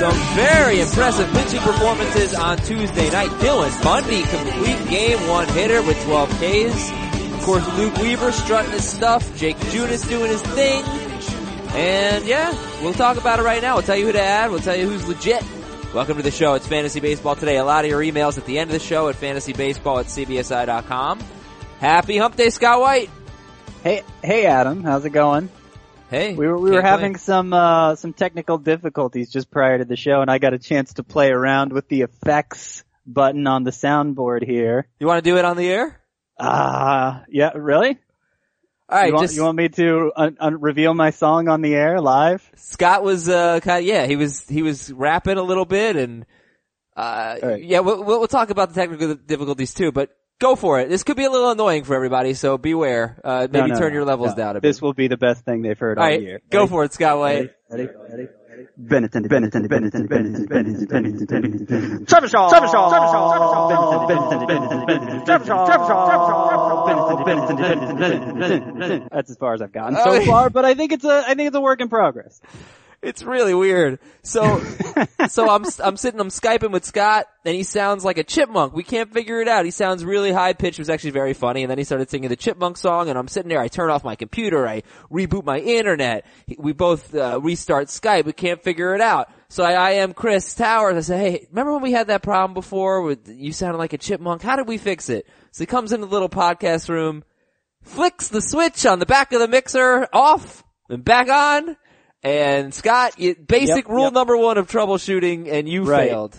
Some very impressive pitching performances on Tuesday night. Dylan Bundy complete game one hitter with 12 Ks. Of course, Luke Weaver strutting his stuff. Jake Junis doing his thing. And yeah, we'll talk about it right now. We'll tell you who to add. We'll tell you who's legit. Welcome to the show. It's Fantasy Baseball today. A lot of your emails at the end of the show at fantasybaseball at cbsi.com. Happy Hump Day, Scott White. Hey, hey, Adam, how's it going? Hey, we were we were having some uh, some technical difficulties just prior to the show, and I got a chance to play around with the effects button on the soundboard here. You want to do it on the air? Ah, uh, yeah, really? All right, you want, just you want me to un- un- reveal my song on the air live? Scott was uh kind of, yeah, he was he was rapping a little bit and uh right. yeah, we'll, we'll talk about the technical difficulties too, but go for it. This could be a little annoying for everybody, so beware. Uh maybe no, no, turn your levels no. down a bit. This will be the best thing they've heard all, all right, year. Go for it, Scott White. Ready? Ready? Travis Shaw, Travis Shaw, Travis Shaw, Travis Shaw, Travis Shaw. That's as far as I've gotten so far, but I think it's a I think it's a work in progress. It's really weird. So, so I'm, I'm sitting, I'm Skyping with Scott and he sounds like a chipmunk. We can't figure it out. He sounds really high pitched. It was actually very funny. And then he started singing the chipmunk song and I'm sitting there. I turn off my computer. I reboot my internet. We both, uh, restart Skype. We can't figure it out. So I, I am Chris Towers. I say, hey, remember when we had that problem before with you sounded like a chipmunk? How did we fix it? So he comes into the little podcast room, flicks the switch on the back of the mixer off and back on. And Scott, basic Yep, rule yep. number one of troubleshooting, and you Right. failed.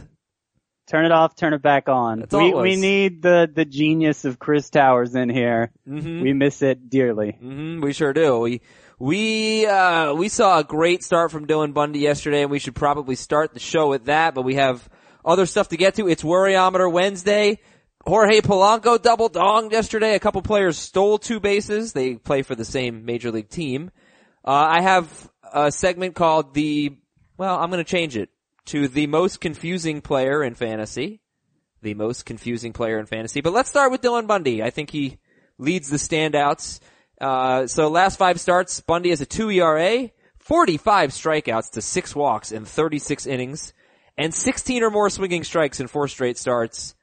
Turn it off, turn it back on. That's we we need the the genius of Chris Towers in here. hmm We miss it dearly. hmm We sure do. We we uh we saw a great start from Dylan Bundy yesterday, and we should probably start the show with that. But we have other stuff to get to. It's Worryometer Wednesday. Jorge Polanco double donged yesterday. A couple players stole two bases. They play for the same major league team. Uh, I have a segment called the, well, I'm going to change it to the most confusing player in fantasy. The most confusing player in fantasy. But let's start with Dylan Bundy. I think he leads the standouts. Uh, so last five starts, Bundy has a 2 ERA, 45 strikeouts to 6 walks in 36 innings, and 16 or more swinging strikes in 4 straight starts.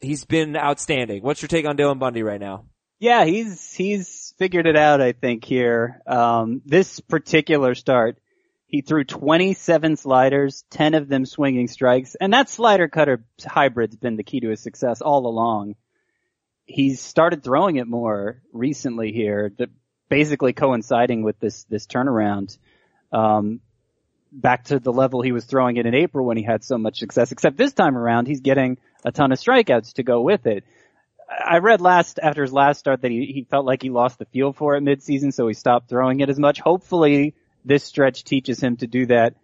He's been outstanding. What's your take on Dylan Bundy right now? Yeah, he's he's figured it out. I think here. Um, this particular start, he threw 27 sliders, 10 of them swinging strikes, and that slider cutter hybrid's been the key to his success all along. He's started throwing it more recently here, basically coinciding with this this turnaround. Um, back to the level he was throwing it in April when he had so much success. Except this time around, he's getting a ton of strikeouts to go with it. I read last after his last start that he, he felt like he lost the feel for it midseason, so he stopped throwing it as much. Hopefully, this stretch teaches him to do that,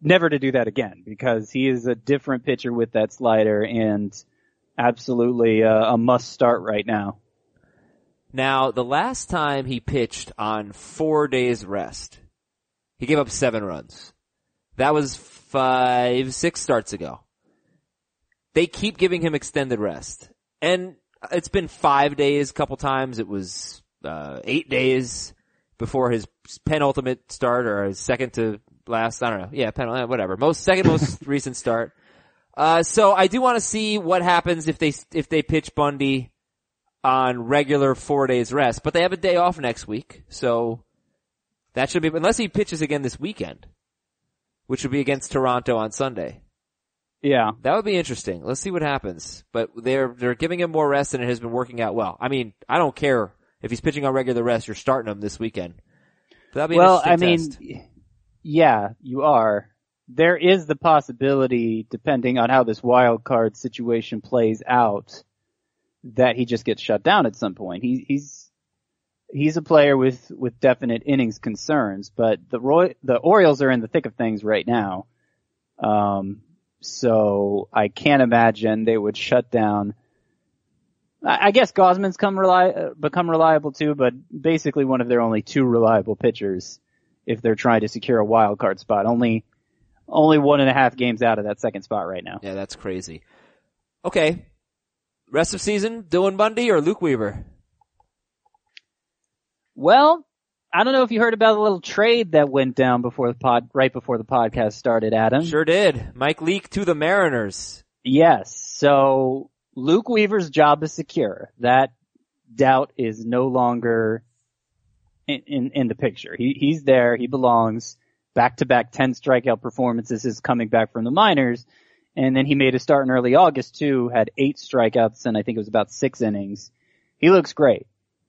never to do that again, because he is a different pitcher with that slider and absolutely a, a must start right now. Now, the last time he pitched on four days rest, he gave up seven runs. That was five, six starts ago. They keep giving him extended rest. And it's been five days a couple times. It was, uh, eight days before his penultimate start or his second to last, I don't know. Yeah, pen, uh, whatever. Most, second most recent start. Uh, so I do want to see what happens if they, if they pitch Bundy on regular four days rest, but they have a day off next week, so that should be, unless he pitches again this weekend, which would be against Toronto on Sunday. Yeah. That would be interesting. Let's see what happens. But they're, they're giving him more rest and it has been working out well. I mean, I don't care if he's pitching on regular rest, you're starting him this weekend. But that'd be Well, I interesting mean, yeah, you are. There is the possibility, depending on how this wild card situation plays out, that he just gets shut down at some point. He, he's he's a player with with definite innings concerns, but the Roy the Orioles are in the thick of things right now. Um, so I can't imagine they would shut down. I I guess Gausman's come reli- uh, become reliable too, but basically one of their only two reliable pitchers if they're trying to secure a wild card spot. Only only one and a half games out of that second spot right now. Yeah, that's crazy. Okay. Rest of season, Dylan Bundy or Luke Weaver? Well, I don't know if you heard about a little trade that went down before the pod, right before the podcast started, Adam. Sure did. Mike Leake to the Mariners. Yes. So Luke Weaver's job is secure. That doubt is no longer in, in, in the picture. He, he's there. He belongs. Back to back 10 strikeout performances is coming back from the minors. And then he made a start in early August too, had eight strikeouts and I think it was about six innings. He looks great.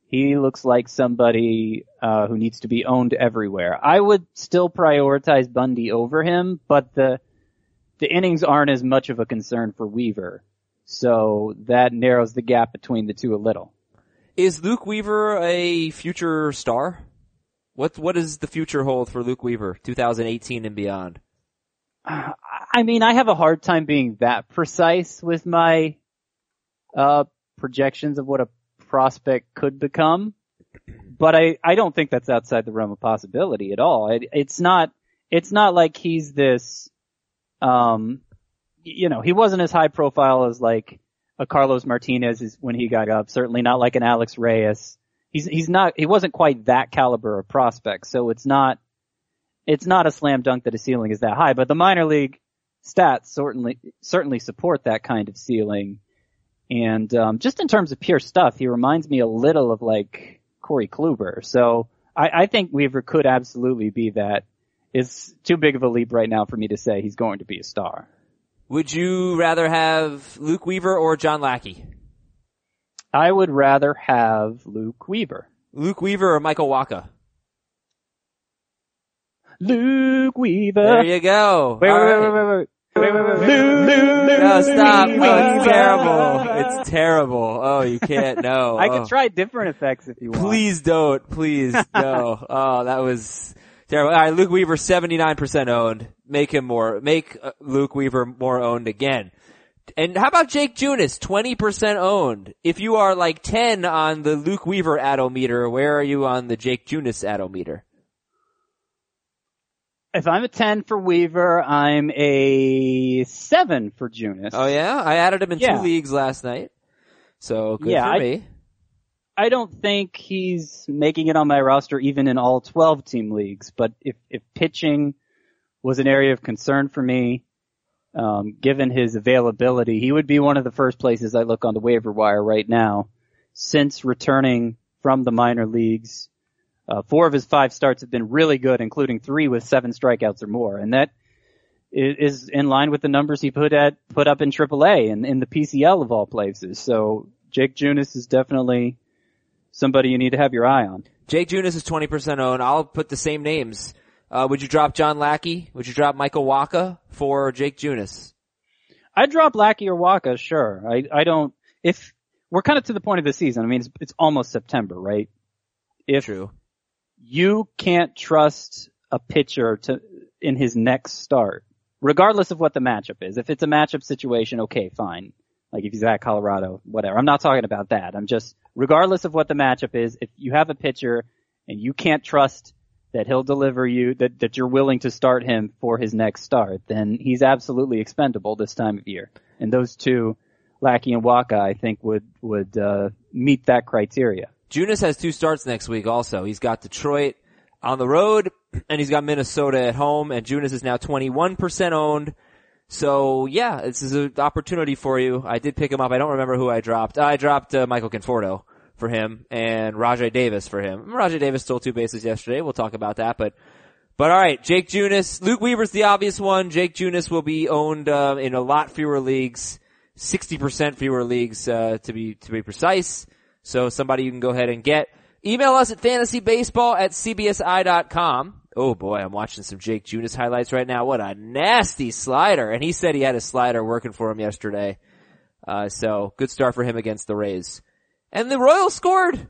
He looks like somebody uh, who needs to be owned everywhere. I would still prioritize Bundy over him, but the the innings aren't as much of a concern for Weaver. So that narrows the gap between the two a little. Is Luke Weaver a future star? What what does the future hold for Luke Weaver, 2018 and beyond? I mean, I have a hard time being that precise with my uh, projections of what a prospect could become, but I I don't think that's outside the realm of possibility at all. It, it's not it's not like he's this, um, you know, he wasn't as high profile as like a Carlos Martinez is when he got up. Certainly not like an Alex Reyes. He's he's not he wasn't quite that caliber of prospect. So it's not it's not a slam dunk that his ceiling is that high. But the minor league stats certainly certainly support that kind of ceiling. And um, just in terms of pure stuff, he reminds me a little of like Corey Kluber. So I, I think Weaver could absolutely be that. It's too big of a leap right now for me to say he's going to be a star. Would you rather have Luke Weaver or John Lackey? I would rather have Luke Weaver. Luke Weaver or Michael Wacha? Luke Weaver. There you go. Wait, wait, right. wait, wait, wait, wait. Wait, wait, wait, wait. No, stop. Oh, it's terrible. It's terrible. Oh, you can't. No. I Oh. could try different effects if you want. Please don't. Please no. Oh, that was terrible. All right, Luke Weaver, 79% owned. Make him more, make uh, Luke Weaver more owned again. And how about Jake Junis, 20% owned? If you are like 10 on the Luke Weaver adometer, where are you on the Jake Junis adometer? If I'm a 10 for Weaver, I'm a 7 for Junis. Oh yeah? I added him in Yeah. two leagues last night. So good Yeah, for I- me. I don't think he's making it on my roster even in all 12 team leagues, but if, if pitching was an area of concern for me, um, given his availability, he would be one of the first places I look on the waiver wire right now. Since returning from the minor leagues, uh, four of his five starts have been really good, including three with seven strikeouts or more, and that is in line with the numbers he put at put up in AAA and in the PCL of all places. So Jake Junis is definitely somebody you need to have your eye on. Jake Junis is 20% owned. I'll put the same names. Uh, would you drop John Lackey? Would you drop Michael Wacha for Jake Junis? I'd drop Lackey or Wacha, sure. I, I don't, if, we're kind of to the point of the season. I mean, it's, it's almost September, right? If True. You can't trust a pitcher to, in his next start, regardless of what the matchup is. If it's a matchup situation, okay, fine. Like if he's at Colorado, whatever. I'm not talking about that. I'm just, regardless of what the matchup is, if you have a pitcher and you can't trust that he'll deliver you, that, that you're willing to start him for his next start, then he's absolutely expendable this time of year. And those two, Lackey and Wacha, I think would, would, uh, meet that criteria. Junis has two starts next week also. He's got Detroit on the road and he's got Minnesota at home and Junis is now 21% owned. So yeah, this is an opportunity for you. I did pick him up. I don't remember who I dropped. I dropped uh, Michael Conforto for him and Rajai Davis for him. Rajai Davis stole two bases yesterday. We'll talk about that, but but all right, Jake Junis, Luke Weaver's the obvious one. Jake Junis will be owned uh, in a lot fewer leagues, 60% fewer leagues uh, to be to be precise. So somebody you can go ahead and get. Email us at fantasybaseball at cbsi.com. Oh boy, I'm watching some Jake Junis highlights right now. What a nasty slider. And he said he had a slider working for him yesterday. Uh, so good start for him against the Rays. And the Royals scored.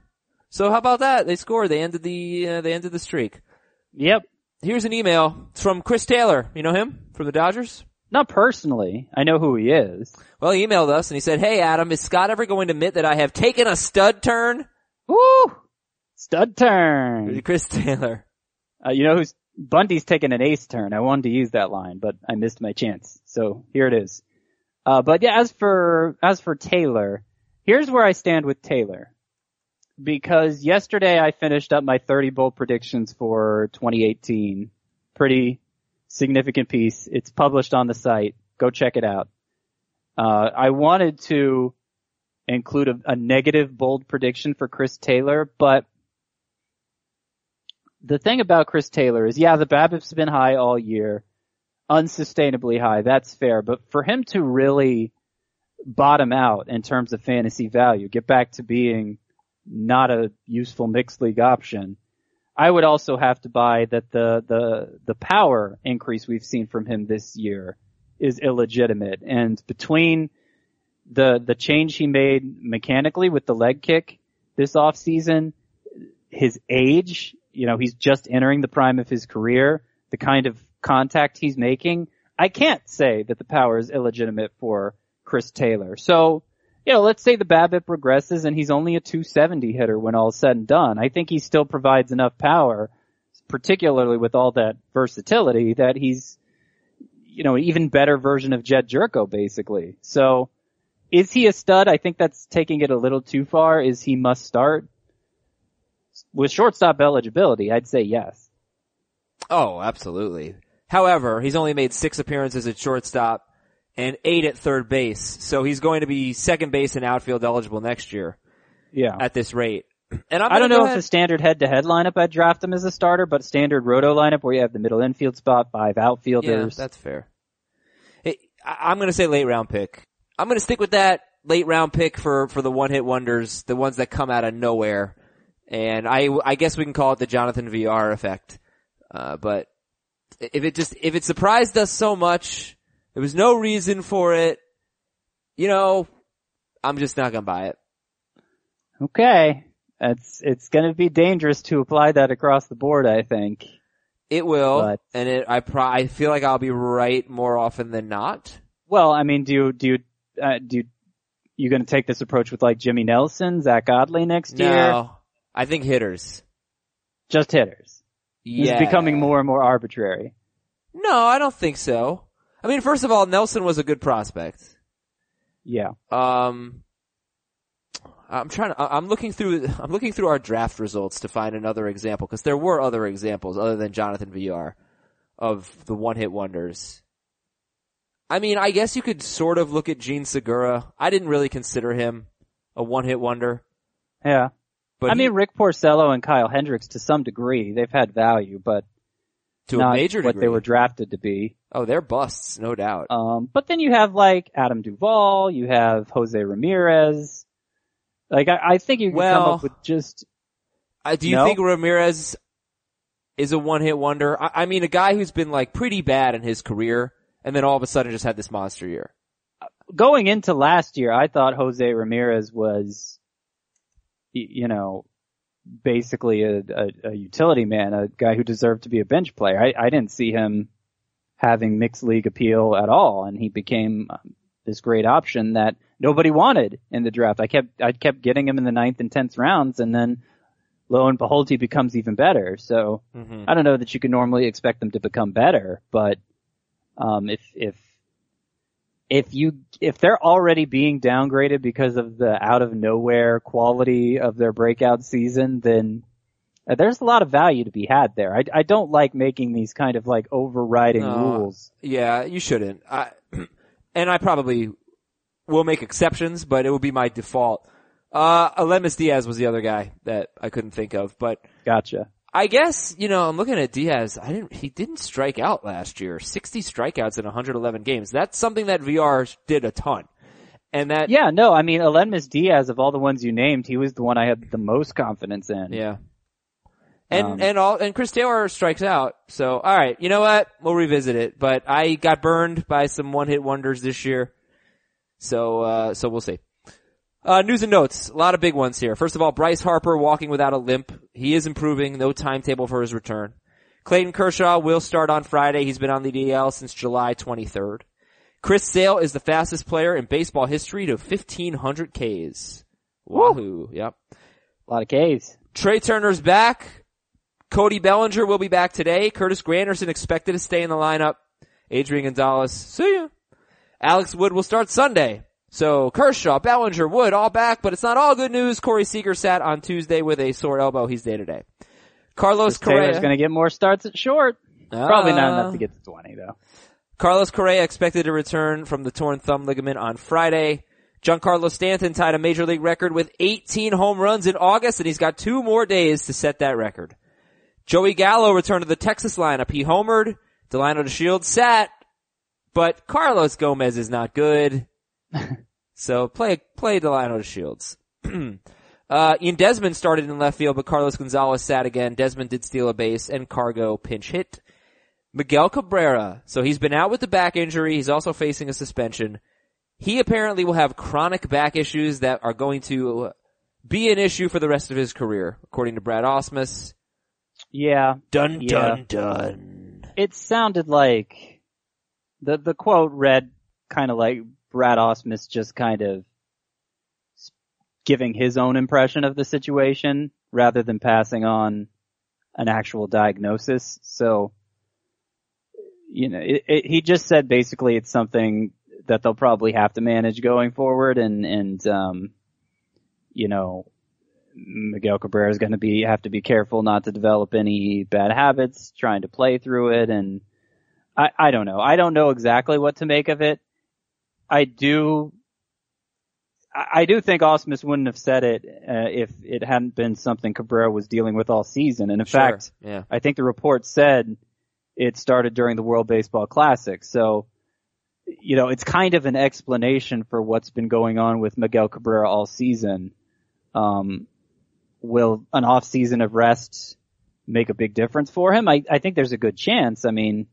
So how about that? They scored. They ended the, uh, they ended the streak. Yep. Here's an email. It's from Chris Taylor. You know him? From the Dodgers? Not personally. I know who he is. Well, he emailed us and he said, Hey Adam, is Scott ever going to admit that I have taken a stud turn? Woo! Stud turn. Chris Taylor. Uh, you know who's Bundy's taking an ace turn. I wanted to use that line, but I missed my chance. So here it is. Uh, but yeah, as for as for Taylor, here's where I stand with Taylor. because yesterday I finished up my 30 bold predictions for 2018. Pretty significant piece. It's published on the site. Go check it out. Uh, I wanted to include a, a negative bold prediction for Chris Taylor, but the thing about Chris Taylor is, yeah, the BABIP's been high all year, unsustainably high. That's fair, but for him to really bottom out in terms of fantasy value, get back to being not a useful mixed league option, I would also have to buy that the the the power increase we've seen from him this year is illegitimate. And between the the change he made mechanically with the leg kick this offseason, his age, you know, he's just entering the prime of his career, the kind of contact he's making, I can't say that the power is illegitimate for Chris Taylor. So, you know, let's say the BABIP regresses and he's only a 270 hitter when all is said and done. I think he still provides enough power, particularly with all that versatility, that he's, you know, an even better version of Jedd Gyorko, basically. So, is he a stud? I think that's taking it a little too far. Is he must start? With shortstop eligibility, I'd say yes. Oh, absolutely. However, he's only made six appearances at shortstop and eight at third base. So he's going to be second base and outfield eligible next year. Yeah. At this rate. And I'm I don't know ahead. if a standard head-to-head lineup I'd draft him as a starter, but standard roto lineup where you have the middle infield spot, five outfielders. Yeah, that's fair. Hey, I- I'm going to say late round pick. I'm going to stick with that late round pick for for the one hit wonders, the ones that come out of nowhere. And I I guess we can call it the Jonathan Villar effect. Uh, but if it just if it surprised us so much, there was no reason for it. You know, I'm just not to buy it. Okay. It's, it's gonna be dangerous to apply that across the board, I think. It will, But- and it I pro- I feel like I'll be right more often than not. Well, I mean, do you, do you, uh, do you, you gonna take this approach with like Jimmy Nelson, Zack Godley next year? No, I think hitters. Just hitters. Yeah, It's becoming more and more arbitrary. No, I don't think so. I mean, first of all, Nelson was a good prospect. Yeah. Um, I'm trying to, I'm looking through, I'm looking through our draft results to find another example, because there were other examples other than Jonathan Villar of the one hit wonders. I mean, I guess you could sort of look at Jean Segura. I didn't really consider him a one hit wonder, Yeah. but I he- mean, Rick Porcello and Kyle Hendricks to some degree, they've had value, but to not a major what degree. they were drafted to be. oh, they're busts, no doubt. Um, but then you have like Adam Duvall, you have Jose Ramirez. Like I, I think you can come up with just Uh, do you No. think Ramirez is a one hit wonder? I, I mean, a guy who's been like pretty bad in his career and then all of a sudden just had this monster year. going into last year. I thought Jose Ramirez was, you know, basically a, a, a utility man, a guy who deserved to be a bench player. I, I didn't see him having mixed league appeal at all, and he became um, this great option that nobody wanted in the draft. I kept I kept getting him in the ninth and tenth rounds, and then lo and behold, he becomes even better. So Mm-hmm. I don't know that you can normally expect them to become better, but um, if if if you if they're already being downgraded because of the out of nowhere quality of their breakout season, then uh, there's a lot of value to be had there. I, I don't like making these kind of like overriding No. rules. Yeah, you shouldn't. I, and I probably will make exceptions, but it will be my default. Uh, Aledmys Diaz was the other guy that I couldn't think of, but Gotcha. I guess, you know, I'm looking at Diaz. I didn't, he didn't strike out last year. 60 strikeouts in 111 games. That's something that Villar did a ton. And that, Yeah, no, I mean, Aledmys Diaz, of all the ones you named, he was the one I had the most confidence in. Yeah. And Um, and all and Chris Taylor strikes out. So all right, you know what? We'll revisit it. But I got burned by some one hit wonders this year. So uh so we'll see. Uh news and notes. A lot of big ones here. First of all, Bryce Harper walking without a limp. He is improving. No timetable for his return. Clayton Kershaw will start on Friday. He's been on the DL since July 23rd. Chris Sale is the fastest player in baseball history to 1500 Ks. Wahoo. Yep. A lot of K's. Trea Turner's back. Cody Bellinger will be back today. Curtis Granderson expected to stay in the lineup. Adrian Gonzalez, see ya. Alex Wood will start Sunday. So Kershaw, Bellinger, Wood, all back, but it's not all good news. Corey Seager sat on Tuesday with a sore elbow. He's day to day. Carlos Taylor's Correa. going to get more starts at short. Probably not Ah. enough to get to 20 though. Carlos Correa expected to return from the torn thumb ligament on Friday. Giancarlo Stanton tied a major league record with 18 home runs in August, and he's got two more days to set that record. Joey Gallo returned to the Texas lineup. He homered. Delino DeShields sat, but Carlos Gomez is not good. so play play Delino DeShields. uh, Ian Desmond started in left field, but Carlos Gonzalez sat again. Desmond did steal a base, and Cargo pinch hit. Miguel Cabrera. So he's been out with the back injury. He's also facing a suspension. He apparently will have chronic back issues that are going to be an issue for the rest of his career, according to Brad Ausmus. Yeah. Dun Yeah. dun dun. It sounded like the, the quote read kind of like Brad Ausmus just kind of giving his own impression of the situation rather than passing on an actual diagnosis. So, you know, it, it, he just said basically it's something that they'll probably have to manage going forward and, and, um, you know, Miguel Cabrera is going to be, have to be careful not to develop any bad habits, trying to play through it. And I, I don't know. I don't know exactly what to make of it. I do, I do think Ausmus wouldn't have said it uh, if it hadn't been something Cabrera was dealing with all season. And in Sure. fact, yeah. I think the report said it started during the World Baseball Classic. So, you know, it's kind of an explanation for what's been going on with Miguel Cabrera all season. Um, will an off season of rest make a big difference for him? I, I think there's a good chance. I mean,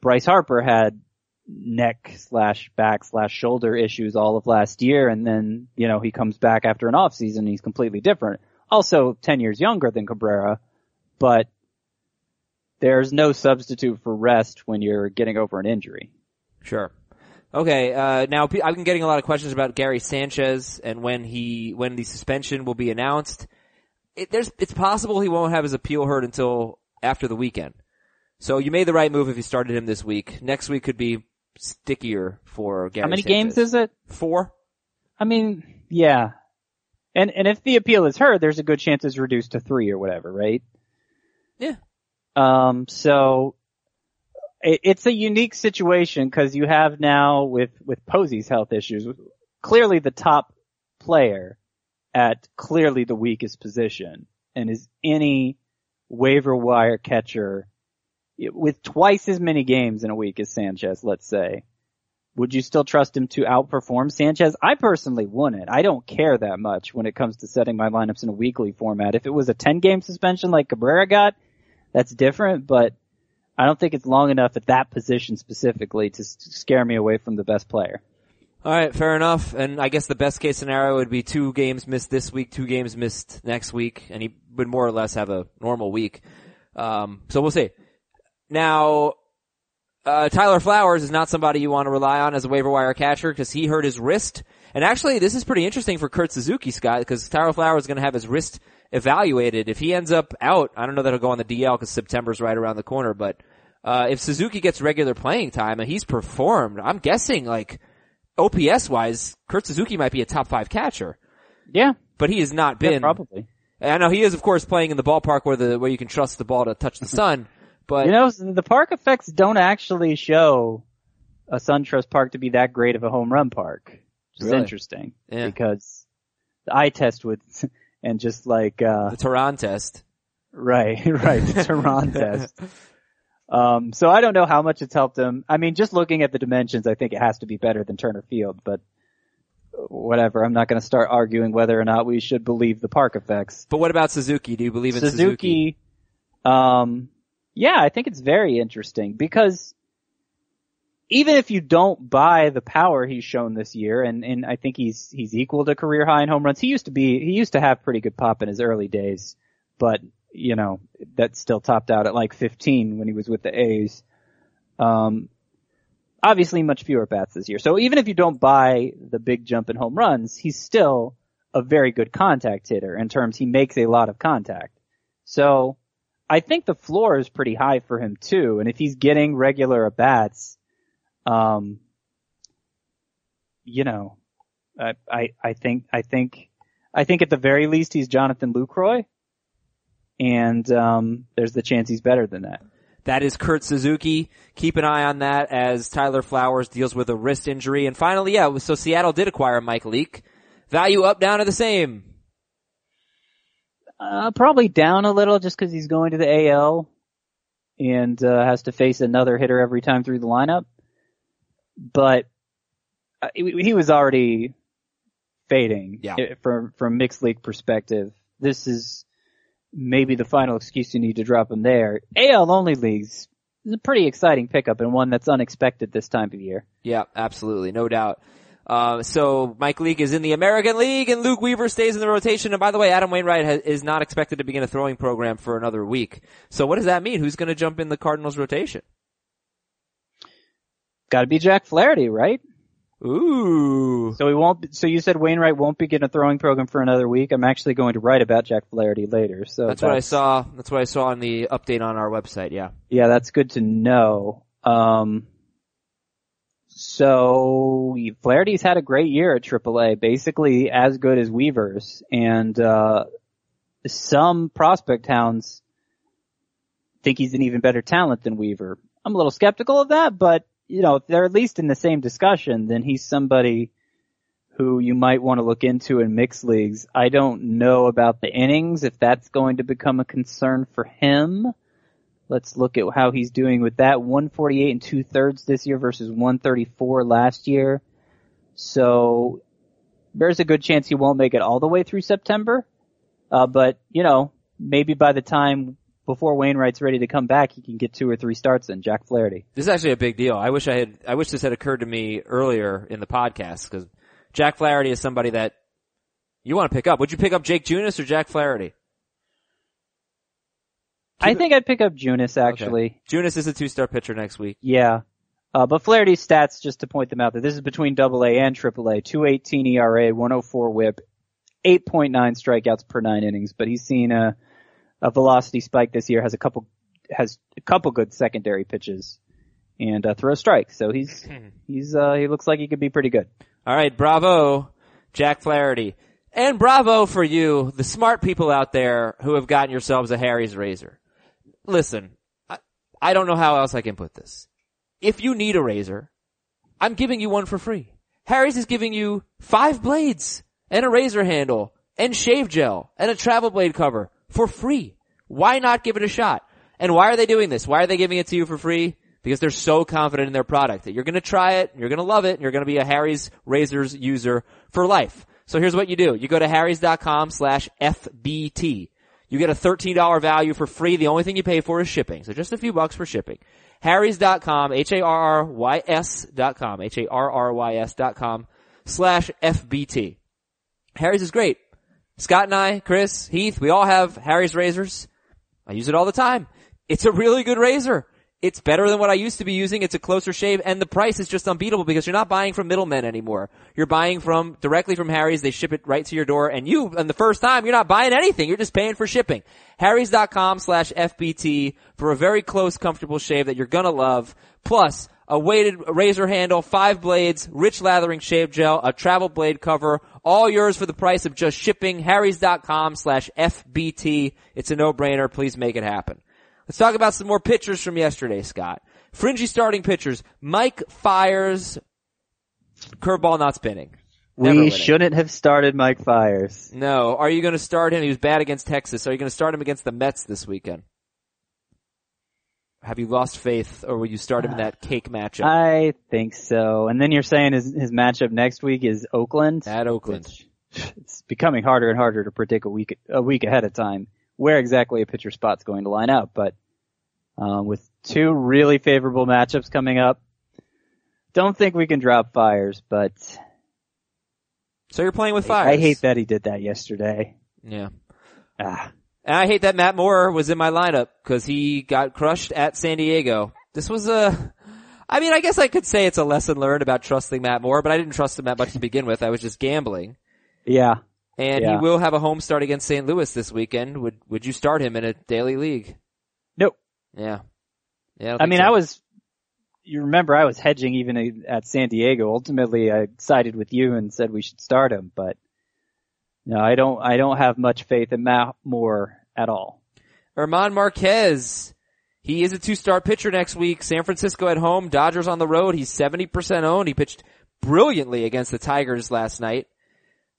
Bryce Harper had neck slash back slash shoulder issues all of last year and then, you know, he comes back after an off season and he's completely different. Also 10 years younger than Cabrera, but there's no substitute for rest when you're getting over an injury. Sure. Okay, uh, now I've been getting a lot of questions about Gary Sanchez and when he, when the suspension will be announced. It, there's, it's possible he won't have his appeal heard until after the weekend. So you made the right move if you started him this week. Next week could be stickier for Gary How many Sanchez. games is it? Four? I mean, yeah. And, and if the appeal is heard, there's a good chance it's reduced to three or whatever, right? Yeah. Um, so it, it's a unique situation because you have now with, with Posey's health issues, clearly the top player at clearly the weakest position and is any waiver wire catcher with twice as many games in a week as Sanchez, let's say. Would you still trust him to outperform Sanchez? I personally wouldn't. I don't care that much when it comes to setting my lineups in a weekly format. If it was a 10 game suspension like Cabrera got, that's different, but I don't think it's long enough at that position specifically to scare me away from the best player. All right, fair enough. And I guess the best case scenario would be two games missed this week, two games missed next week, and he would more or less have a normal week. Um, so we'll see. Now, uh, Tyler Flowers is not somebody you want to rely on as a waiver wire catcher because he hurt his wrist. And actually, this is pretty interesting for Kurt Suzuki, Scott, because Tyler Flowers is going to have his wrist evaluated. If he ends up out, I don't know that he'll go on the DL because September's right around the corner, but uh, if Suzuki gets regular playing time and he's performed, I'm guessing like OPS wise, Kurt Suzuki might be a top five catcher, Yeah, but he has not yeah been. probably. I know he is, of course, playing in the ballpark where the where you can trust the ball to touch the sun. But You know, the park effects don't actually show a SunTrust park to be that great of a home run park. Which is Really? interesting Yeah. because the eye test would, and just like, uh, the Teheran test. right, right, the Teheran test. Um, so I don't know how much it's helped him. I mean, just looking at the dimensions, I think it has to be better than Turner Field, but whatever. I'm not going to start arguing whether or not we should believe the park effects. But what about Suzuki? Do you believe in Suzuki? Suzuki, um, yeah, I think it's very interesting because even if you don't buy the power he's shown this year, and, and I think he's, he's equal to career high in home runs. He used to be, he used to have pretty good pop in his early days, but you know, that still topped out at like 15 when he was with the A's. Um, obviously much fewer bats this year. So even if you don't buy the big jump in home runs, he's still a very good contact hitter in terms he makes a lot of contact. So I think the floor is pretty high for him too. And if he's getting regular at bats, um, you know, I, I, I think, I think, I think at the very least he's Jonathan Lucroy. And, um, there's the chance he's better than that. That is Kurt Suzuki. Keep an eye on that as Tyler Flowers deals with a wrist injury. And finally, yeah, so Seattle did acquire Mike Leake. Value up, down, or the same? Uh, probably down a little just because he's going to the AL and uh, has to face another hitter every time through the lineup. But uh, he, he was already fading Yeah. from from mixed league perspective. This is maybe the final excuse you need to drop him there. AL only leagues is a pretty exciting pickup and one that's unexpected this time of year. Yeah, absolutely, no doubt. Uh, so Mike Leake is in the American League, and Luke Weaver stays in the rotation. And by the way, Adam Wainwright ha- is not expected to begin a throwing program for another week. So what does that mean? Who's going to jump in the Cardinals rotation? Got to be Jack Flaherty, right? Ooh, So we won't. So you said Wainwright won't begin a throwing program for another week. I'm actually going to write about Jack Flaherty later. So that's what I saw. That's what I saw on the update on our website. Yeah. Yeah, that's good to know. Um, so Flaherty's had a great year at AAA, basically as good as Weaver's, and uh, some prospect hounds think he's an even better talent than Weaver. I'm a little skeptical of that, but you know, if they're at least in the same discussion, then he's somebody who you might want to look into in mixed leagues. I don't know about the innings, if that's going to become a concern for him. Let's look at how he's doing with that. 148 and two thirds this year versus 134 last year. So there's a good chance he won't make it all the way through September. Uh, but you know, maybe by the time before Wainwright's ready to come back, he can get two or three starts in Jack Flaherty. This is actually a big deal. I wish I had, I wish this had occurred to me earlier in the podcast because Jack Flaherty is somebody that you want to pick up. Would you pick up Jake Junis or Jack Flaherty? I think I'd pick up Junis actually. Junis is a two-star pitcher next week. Yeah. Uh, but Flaherty's stats, just to point them out, that this is between double A and triple A. 218 ERA, 104 whip, 8.9 strikeouts per nine innings, but he's seen a, a velocity spike this year, has a couple, has a couple good secondary pitches and uh, throw strikes. So he's, he's, uh, he looks like he could be pretty good. All right, bravo, Jack Flaherty. And bravo for you, the smart people out there who have gotten yourselves a Harry's razor. Listen, I, I don't know how else I can put this. If you need a razor, I'm giving you one for free. Harry's is giving you five blades and a razor handle and shave gel and a travel blade cover for free. Why not give it a shot? And why are they doing this? Why are they giving it to you for free? Because they're so confident in their product that you're gonna try it, you're gonna love it, and you're gonna be a Harry's Razors user for life. So here's what you do. You go to harrys.com slash FBT. You get a $13 value for free. The only thing you pay for is shipping. So just a few bucks for shipping. Harrys.com, H-A-R-R-Y-S dot com, H-A-R-R-Y-S dot com slash FBT. Harry's is great. Scott and I, Chris, Heath, we all have Harry's razors. I use it all the time. It's a really good razor. It's better than what I used to be using. It's a closer shave and the price is just unbeatable because you're not buying from middlemen anymore. You're buying from directly from Harry's. They ship it right to your door and you, and the first time, you're not buying anything. You're just paying for shipping. Harry's.com slash FBT for a very close, comfortable shave that you're gonna love. Plus, a weighted razor handle, five blades, rich lathering shave gel, a travel blade cover, all yours for the price of just shipping. Harry's.com slash FBT. It's a no-brainer. Please make it happen. Let's talk about some more pitchers from yesterday, Scott. Fringy starting pitchers. Mike Fiers. Curveball not spinning. Never we winning. shouldn't have started Mike Fiers. No. Are you going to start him? He was bad against Texas. Are you going to start him against the Mets this weekend? Have you lost faith, or will you start him in that cake matchup I think so. And then you're saying his, his matchup next week is Oakland? at Oakland? it's becoming harder and harder to predict a week a week ahead of time where exactly a pitcher spot's going to line up. But um, with two really favorable matchups coming up, don't think we can drop Fiers. But So you're playing with I, Fiers. I hate that he did that yesterday. Yeah. Ah, And I hate that Matt Moore was in my lineup because he got crushed at San Diego. This was a, I mean, I guess I could say it's a lesson learned about trusting Matt Moore, but I didn't trust him that much to begin with. I was just gambling. yeah. And Yeah. he will have a home start against St. Louis this weekend. Would, would you start him in a daily league? Nope. Yeah. Yeah. I mean, I was you remember I was hedging even at San Diego. Ultimately, I sided with you and said we should start him, but no, I don't. I don't have much faith in Matt Moore at all. German Marquez. He is a two-star pitcher next week. San Francisco at home, Dodgers on the road. He's 70% owned. He pitched brilliantly against the Tigers last night.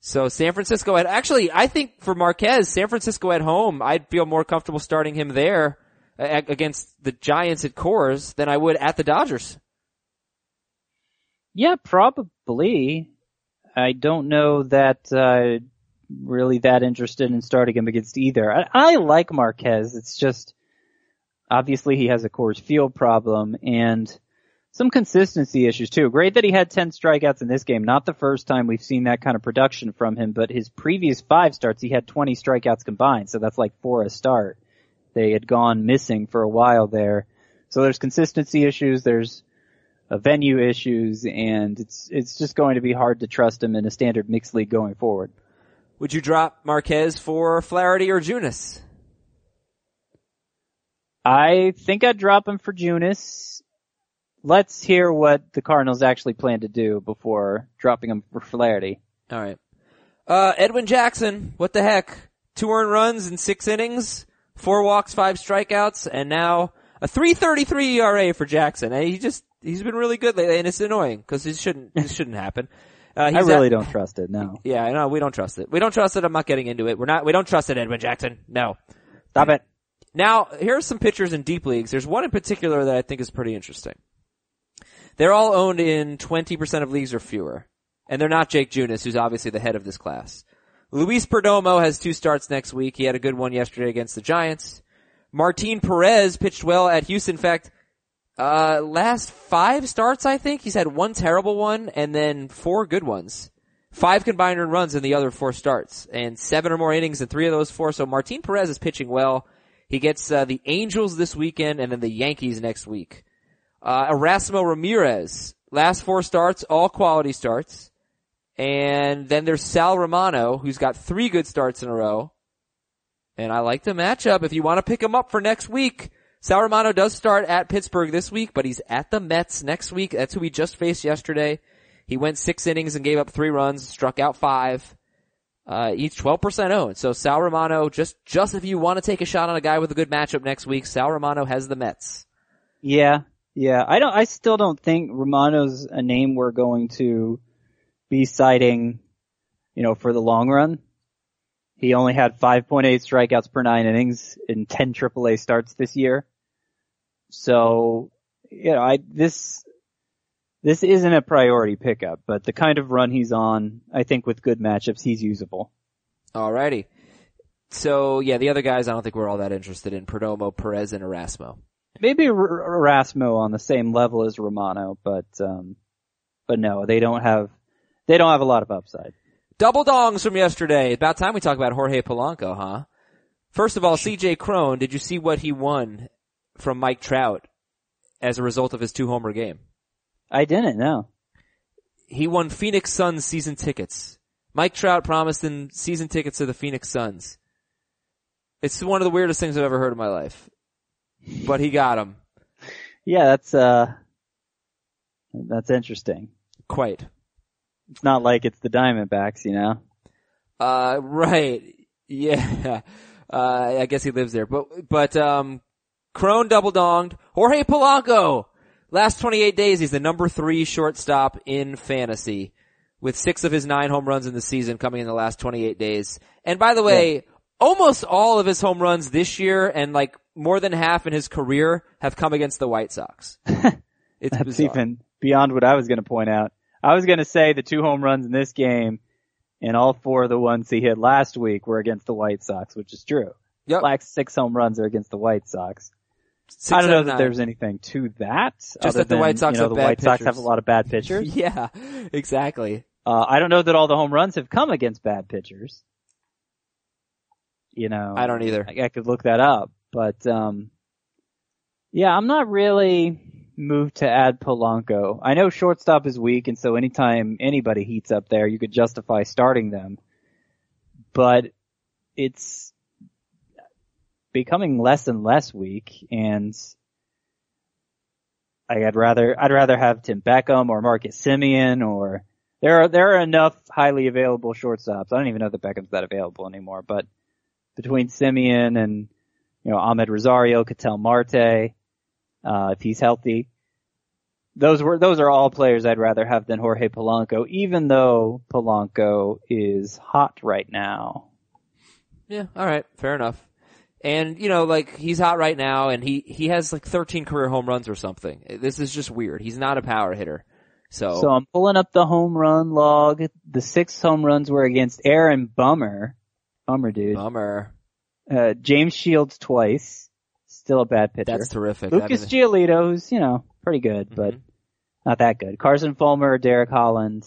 So San Francisco at, actually, I think for Marquez, San Francisco at home, I'd feel more comfortable starting him there against the Giants at Coors than I would at the Dodgers. Yeah, probably. I don't know that, uh, really that interested in starting him against either. I, I like Marquez. It's just, obviously he has a Coors Field problem and some consistency issues too. Great that he had 10 strikeouts in this game. Not the first time we've seen that kind of production from him, but his previous five starts, he had 20 strikeouts combined. So that's like four a start. They had gone missing for a while there. So there's consistency issues. There's uh, venue issues and it's, it's just going to be hard to trust him in a standard mixed league going forward. Would you drop Marquez for Flaherty or Junis? I think I'd drop him for Junis. Let's hear what the Cardinals actually plan to do before dropping him for Flaherty. All right. Uh, Edwin Jackson, what the heck? Two earned runs in six innings, four walks, five strikeouts, and now a 3.33 ERA for Jackson. And he just he's been really good lately, and it's annoying because it shouldn't this shouldn't happen. Uh, I really at, don't trust it. No. Yeah, no, we don't trust it. We don't trust it. I'm not getting into it. We're not. We don't trust it, Edwin Jackson. No. Stop it. Now, here are some pitchers in deep leagues. There's one in particular that I think is pretty interesting. They're all owned in 20% of leagues or fewer. And they're not Jake Junis, who's obviously the head of this class. Luis Perdomo has two starts next week. He had a good one yesterday against the Giants. Martin Perez pitched well at Houston. In fact, uh, last five starts, I think he's had one terrible one and then four good ones. Five combined earned runs in the other four starts and seven or more innings in three of those four. So Martin Perez is pitching well. He gets uh, the Angels this weekend and then the Yankees next week. Uh, Erasmo Ramirez, last four starts, all quality starts. And then there's Sal Romano, who's got three good starts in a row. And I like the matchup. If you want to pick him up for next week, Sal Romano does start at Pittsburgh this week, but he's at the Mets next week. That's who he just faced yesterday. He went six innings and gave up three runs, struck out five. Uh, each 12% owned. So Sal Romano, just, just if you want to take a shot on a guy with a good matchup next week, Sal Romano has the Mets. Yeah. Yeah. I don't, I still don't think Romano's a name we're going to be citing, you know, for the long run. He only had 5.8 strikeouts per nine innings in 10 AAA starts this year. So, you know, I, this, this isn't a priority pickup, but the kind of run he's on, I think with good matchups, he's usable. Alrighty. So yeah, the other guys I don't think we're all that interested in. Perdomo, Perez, and Erasmo. Maybe R- Erasmo on the same level as Romano, but, um, but no, they don't have, they don't have a lot of upside. Double dongs from yesterday. About time we talk about Jorge Polanco, huh? First of all, CJ Cron, did you see what he won from Mike Trout as a result of his two homer game? I didn't know. He won Phoenix Suns season tickets. Mike Trout promised him season tickets to the Phoenix Suns. It's one of the weirdest things I've ever heard in my life. But he got him. Yeah, that's, uh, that's interesting. Quite. It's not like it's the Diamondbacks, you know? Uh, right. Yeah. Uh, I guess he lives there. But, but, um, Cron double donged. Jorge Polanco! Last 28 days, he's the number three shortstop in fantasy with six of his nine home runs in the season coming in the last 28 days. And by the way, yeah. Almost all of his home runs this year and like more than half in his career have come against the White Sox. It's That's bizarre. even beyond what I was going to point out. I was going to say the two home runs in this game and all four of the ones he hit last week were against the White Sox, which is true. Yep. Black's six home runs are against the White Sox. Six I don't know that there's anything to that. Just that the than, White Sox you know, the White pitchers. Sox have a lot of bad pitchers. yeah, exactly. Uh, I don't know that all the home runs have come against bad pitchers. You know, I don't either. I, I could look that up, but um, yeah, I'm not really moved to add Polanco. I know shortstop is weak, and so anytime anybody heats up there, you could justify starting them. But it's becoming less and less weak, and I'd rather I'd rather have Tim Beckham or Marcus Semien or there are there are enough highly available shortstops. I don't even know that Beckham's that available anymore, but between Semien and you know Amed Rosario, Ketel Marte, uh, if he's healthy, those were those are all players I'd rather have than Jorge Polanco, even though Polanco is hot right now. Yeah, all right, fair enough. And you know, like he's hot right now, and he he has like 13 career home runs or something. This is just weird. He's not a power hitter. So, So I'm pulling up the home run log. The six home runs were against Aaron Bummer. Bummer dude. bummer. Uh, James Shields twice. Still a bad pitcher. That's terrific. Lucas I mean, Giolito, who's, you know, pretty good, but Mhm. not that good. Carson Fulmer, Derek Holland.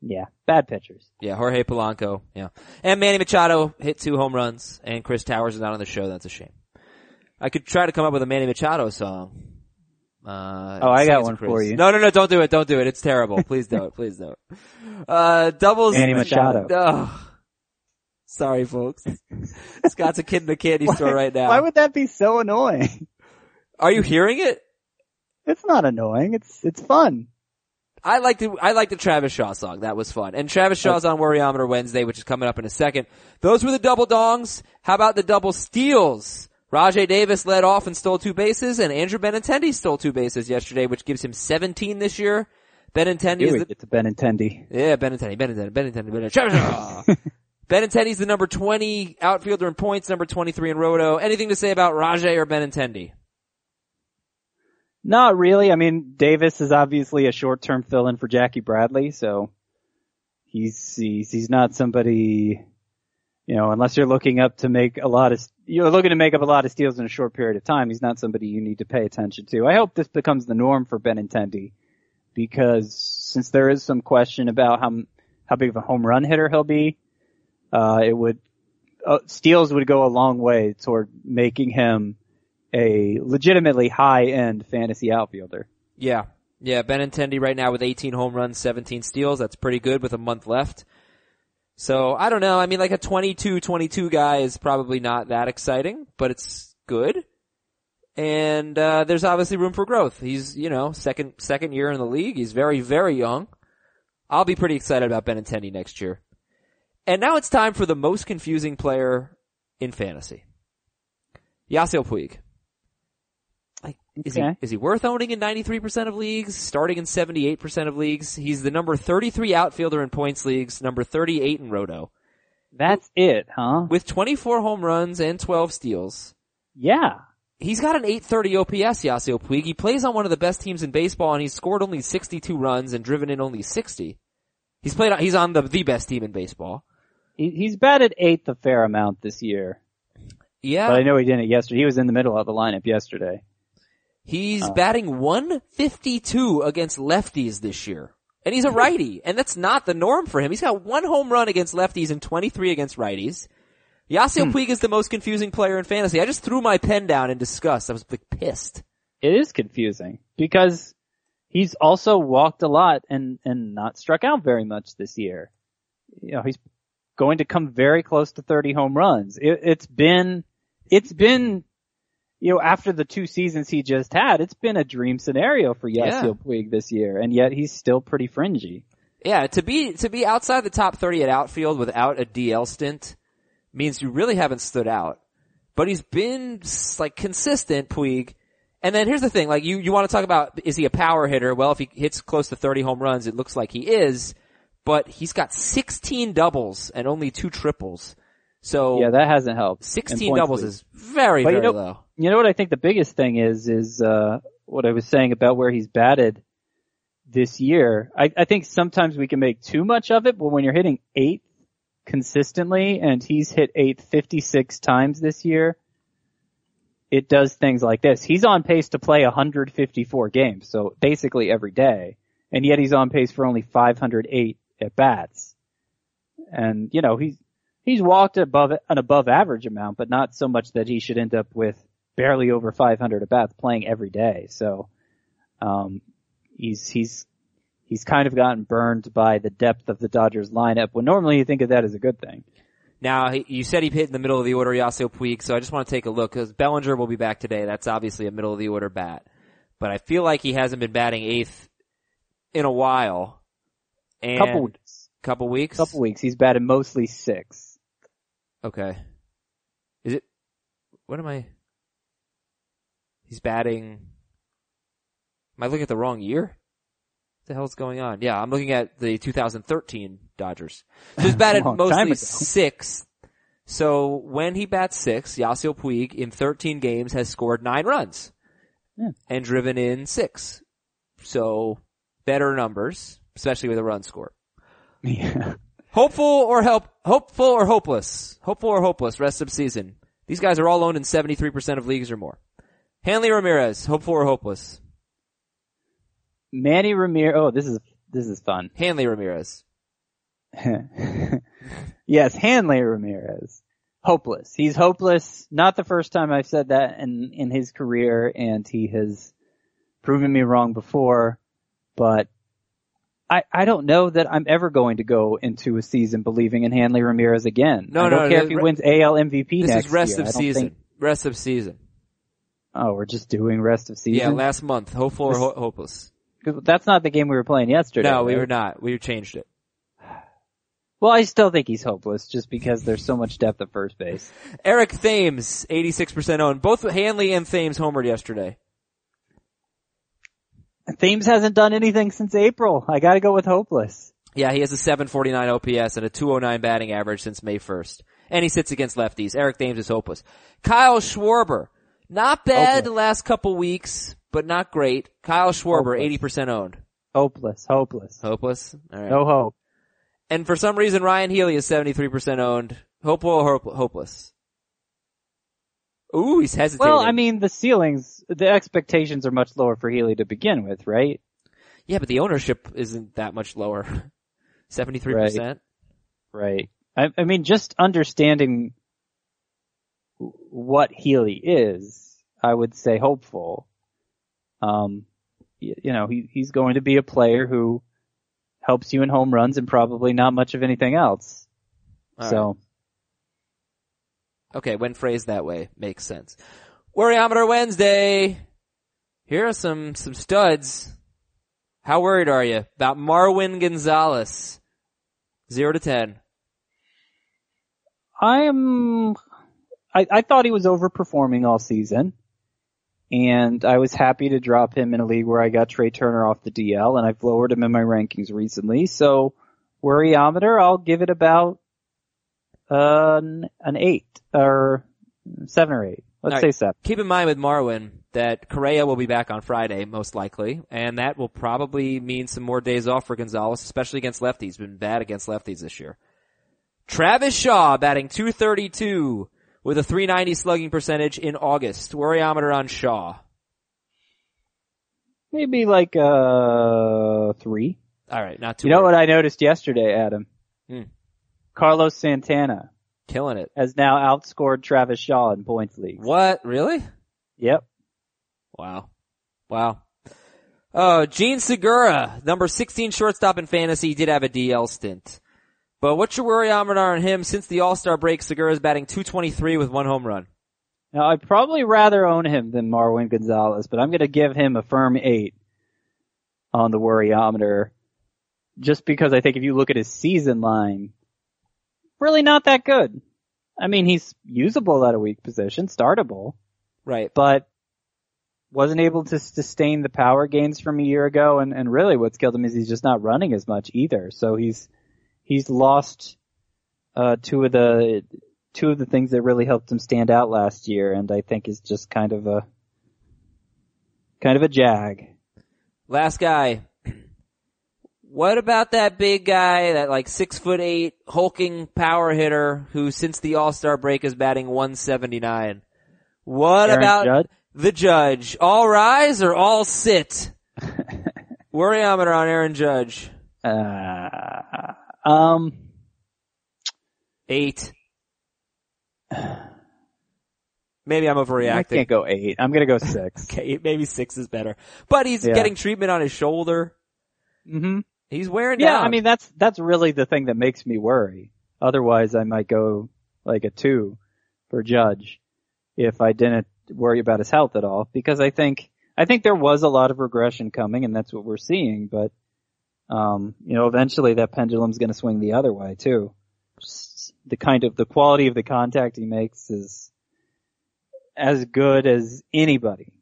Yeah, bad pitchers. yeah, Jorge Polanco. Yeah, and Manny Machado hit two home runs, and Chris Towers is not on the show. That's a shame. I could try to come up with a Manny Machado song. Uh, Oh, I got one Chris. for you. No, no, no! Don't do it! Don't do it! It's terrible. Please don't. Please don't. Uh, doubles. Manny Machado. Oh. Sorry, folks. Scott's a kid in the candy store right now. Why would that be so annoying? Are you hearing it? It's not annoying. It's, it's fun. I like the I like the Travis Shaw song. That was fun. And Travis Shaw's on Worryometer Wednesday, which is coming up in a second. Those were the double dongs. How about the double steals? Rajai Davis led off and stole two bases, and Andrew Benintendi stole two bases yesterday, which gives him 17 this year. Benintendi Here is the, get to Benintendi. yeah, Benintendi, Benintendi, Benintendi, Benintendi, Travis Shaw. Benintendi's the number 20 outfielder in points, number 23 in roto. Anything to say about Rajai or Benintendi? Not really. I mean, Davis is obviously a short-term fill-in for Jackie Bradley, so he's he's he's not somebody, you know, unless you're looking up to make a lot of you're looking to make up a lot of steals in a short period of time. He's not somebody you need to pay attention to. I hope this becomes the norm for Benintendi, because since there is some question about how how big of a home run hitter he'll be, uh, it would uh, steals would go a long way toward making him a legitimately high-end fantasy outfielder. Yeah. Yeah, Benintendi right now with 18 home runs, 17 steals. That's pretty good with a month left. So, I don't know. I mean, like a 22-22 guy is probably not that exciting, but it's good. And, uh, there's obviously room for growth. He's, you know, second, second year in the league. He's very, very young. I'll be pretty excited about Benintendi next year. And now it's time for the most confusing player in fantasy. Yasiel Puig. Like, is he, is he worth owning in 93% of leagues, starting in 78% of leagues? He's the number 33 outfielder in points leagues, number 38 in roto. That's it, huh? With 24 home runs and 12 steals. Yeah. He's got an 830 OPS, Yasiel Puig. He plays on one of the best teams in baseball and he's scored only 62 runs and driven in only 60. He's played, on- he's on the, the best team in baseball. He, he's batted eighth a fair amount this year, Yeah. but I know he didn't yesterday. He was in the middle of the lineup yesterday. He's Oh. batting 152 against lefties this year. And he's a righty. And that's not the norm for him. He's got one home run against lefties and 23 against righties. Yasiel Hmm. Puig is the most confusing player in fantasy. I just threw my pen down in disgust. I was like pissed. It is confusing because he's also walked a lot and, and not struck out very much this year. You know, he's going to come very close to 30 home runs. It, it's been, it's been, you know, after the two seasons he just had, it's been a dream scenario for Yeah. Yasiel Puig this year, and yet he's still pretty fringy. Yeah, to be, to be outside the top 30 at outfield without a DL stint means you really haven't stood out. But he's been like consistent, Puig. And then here's the thing, like you, you want to talk about, is he a power hitter? Well, if he hits close to 30 home runs, it looks like he is, but he's got 16 doubles and only two triples. So Yeah, that hasn't helped. 16 doubles league. is very, But you very know- low. You know what I think the biggest thing is, is, uh, what I was saying about where he's batted this year. I, I think sometimes we can make too much of it, but when you're hitting eighth consistently and he's hit eighth 56 times this year, it does things like this. He's on pace to play 154 games, so basically every day, and yet he's on pace for only 508 at bats. And, you know, he's, he's walked above an above average amount, but not so much that he should end up with barely over 500 at bats playing every day. So, um, he's, he's, he's kind of gotten burned by the depth of the Dodgers lineup when normally you think of that as a good thing. Now, you said he hit in the middle of the order, Yasiel Puig, so I just want to take a look, because Bellinger will be back today. That's obviously a middle of the order bat. but I feel like he hasn't been batting eighth in a while. And couple weeks. couple weeks. Couple weeks. He's batted mostly six. Okay. Is it? What am I? He's batting. Am I looking at the wrong year? What the hell's going on? Yeah, I'm looking at the 2013 Dodgers. So he's batted mostly six. So when he bats six, Yasiel Puig in 13 games has scored nine runs Yeah. and driven in six. So better numbers, especially with a run score. Yeah. Hopeful or help, hopeful or hopeless. Hopeful or hopeless rest of season. These guys are all owned in 73% of leagues or more. Hanley Ramirez, hopeful or hopeless. Manny Ramirez. Oh, this is this is fun. Hanley Ramirez. yes, Hanley Ramirez. Hopeless. He's hopeless. Not the first time I've said that in, in his career and he has proven me wrong before, but I, I don't know that I'm ever going to go into a season believing in Hanley Ramirez again. No, I don't no, care no, if he re- wins AL MVP This next is rest year. of season. think- Rest of season. oh, we're just doing rest of season. Yeah, last month. Hopeful or ho- hopeless. that's not the game we were playing yesterday. No, we right? were not. We changed it. Well, I still think he's hopeless just because there's so much depth at first base. Eric Thames, 86% owned. Both Hanley and Thames homered yesterday. Thames hasn't done anything since April. I gotta go with hopeless. Yeah, he has a 749 OPS and a 209 batting average since May 1st. And he sits against lefties. Eric Thames is hopeless. Kyle Schwarber. Not bad Hopeless. the last couple weeks, but not great. Kyle Schwarber, Hopeless. 80% owned. Hopeless, hopeless. Hopeless? Alright. No hope. And for some reason, Ryan Healy is 73% owned. Hopeful or hope- hopeless? Ooh, he's hesitating. Well, I mean, the ceilings, the expectations are much lower for Healy to begin with, right? yeah, but the ownership isn't that much lower. 73%? Right. I, I mean, just understanding what Healy is, I would say hopeful. Um, y- you know, he, he's going to be a player who helps you in home runs and probably not much of anything else. All so, Okay, when phrased that way, makes sense. Worryometer Wednesday. Here are some, some studs. How worried are you about Marwin Gonzalez? Zero to ten. I am. I, I thought he was overperforming all season, and I was happy to drop him in a league where I got Trea Turner off the DL, and I've lowered him in my rankings recently. So, worryometer, I'll give it about an, an eight or seven or eight. Let's All say seven. Keep in mind with Marwin that Correa will be back on Friday, most likely, and that will probably mean some more days off for Gonzalez, especially against lefties. Been bad against lefties this year. Travis Shaw batting 232 with a 390 slugging percentage in August. Worryometer on Shaw. Maybe like uh three. All right, not too. You know worried. what I noticed yesterday, Adam? Carlos Santana Killing it. has now outscored Travis Shaw in points league. What? Really? Yep. Wow. Wow. Oh, Jean Segura, number 16 shortstop in fantasy, did have a DL stint. But what's your worryometer on him? Since the All-Star break, Segura's batting 223 with one home run. Now I'd probably rather own him than Marwin Gonzalez, but I'm going to give him a firm eight on the worryometer, just because I think if you look at his season line, really not that good. I mean, he's usable at a weak position, startable, Right. but wasn't able to sustain the power gains from a year ago, and, and really what's killed him is he's just not running as much either. So he's he's lost uh, two of the two of the things that really helped him stand out last year, and I think is just kind of a kind of a jag. Last guy. What about that big guy, that like six foot eight hulking power hitter who since the All-Star break is batting 179? What Aaron about Judge? the judge? All rise or all sit? Worryometer on Aaron Judge. Uh, um, Eight. Maybe I'm overreacting. I can't go eight. I'm gonna go six. Okay, maybe six is better. But he's Yeah. getting treatment on his shoulder. hmm He's wearing Yeah, down. I mean that's that's really the thing that makes me worry. Otherwise, I might go like a two for Judge if I didn't worry about his health at all. Because I think I think there was a lot of regression coming, and that's what we're seeing. But um, you know, eventually that pendulum's going to swing the other way too. The kind of the quality of the contact he makes is as good as anybody.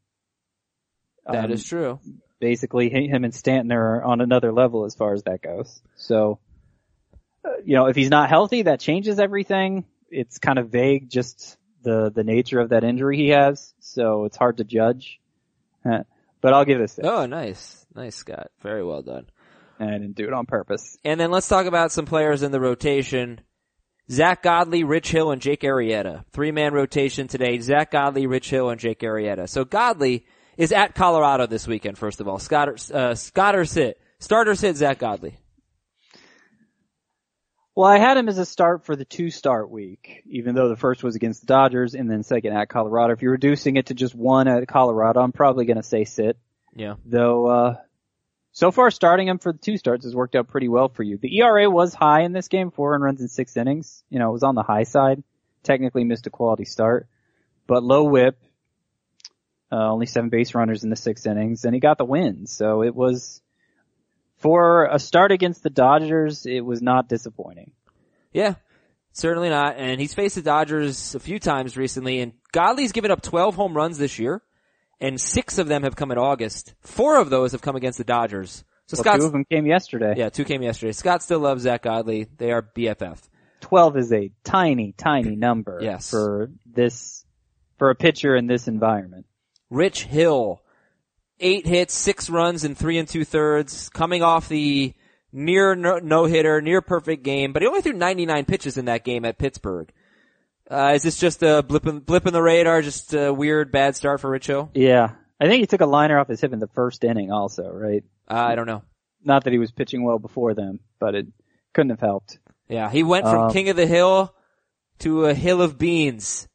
That Um, is true. Basically him and Stanton are on another level as far as that goes. So, uh, you know, if he's not healthy, that changes everything. It's kind of vague, just the the nature of that injury he has. So it's hard to judge. Uh, But I'll give it a six. Oh, nice. Nice, Scott. Very well done. And I didn't do it on purpose. And then let's talk about some players in the rotation. Zack Godley, Rich Hill, and Jake Arrieta. Three man rotation today. Zack Godley, Rich Hill, and Jake Arrieta. So Godley is at Colorado this weekend, first of all. Scott, or- uh, Scott or sit. Starter sit Zack Godley. Well, I had him as a start for the two start week, even though the first was against the Dodgers and then second at Colorado. If you're reducing it to just one at Colorado, I'm probably going to say sit. Yeah. though uh so far starting him for the two starts has worked out pretty well for you. The ERA was high in this game, four and runs in six innings. You know, it was on the high side. Technically missed a quality start, but low whip, uh, only seven base runners in the six innings, and he got the win. So it was, for a start against the Dodgers, it was not disappointing. Yeah. Certainly not. And he's faced the Dodgers a few times recently and Godley's given up 12 home runs this year and six of them have come in August. Four of those have come against the Dodgers. So Well, Scott's, two of them came yesterday. yeah, two came yesterday. Scott still loves Zack Godley. They are BFF. 12 is a tiny, tiny number Yes. for this, for a pitcher in this environment. Rich Hill, eight hits, six runs in three and two thirds, coming off the near no hitter, near perfect game, but he only threw 99 pitches in that game at Pittsburgh. Uh, is this just a blip in, blip in the radar, just a weird bad start for Rich Hill? Yeah. I think he took a liner off his hip in the first inning also, right? Uh, I don't know. Not that he was pitching well before then, but it couldn't have helped. Yeah, he went from Um, king of the hill to a hill of beans.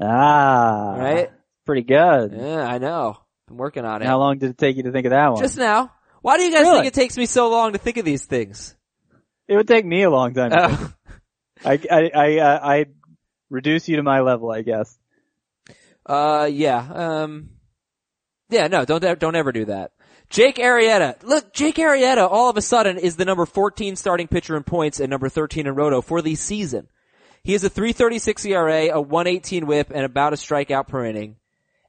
Ah. Right? Pretty good. Yeah, I know. I'm working on it. How long did it take you to think of that one? Just now. Why do you guys Really? think it takes me so long to think of these things? it would take me a long time. to Uh. I, I, I, uh, I reduce you to my level, I guess. Uh, yeah. Um, yeah. No, don't don't ever do that. Jake Arrieta. Look, Jake Arrieta all of a sudden is the number 14 starting pitcher in points and number 13 in roto for the season. He has a 336 ERA, a 118 whip, and about a strikeout per inning.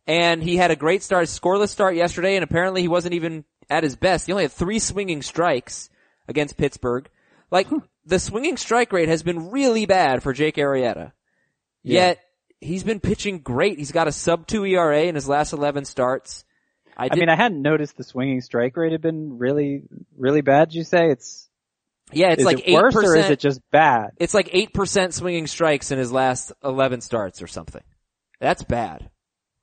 And he had a great start, scoreless start yesterday, and apparently he wasn't even at his best. He only had three swinging strikes against Pittsburgh. Like, the swinging strike rate has been really bad for Jake Arrieta. Yet, he's been pitching great. He's got a sub 2 ERA in his last 11 starts. I, I mean, I hadn't noticed the swinging strike rate had been really, really bad. You say it's, yeah, it's is like it worse 8%. or is it just bad? it's like 8% swinging strikes in his last 11 starts or something. That's bad.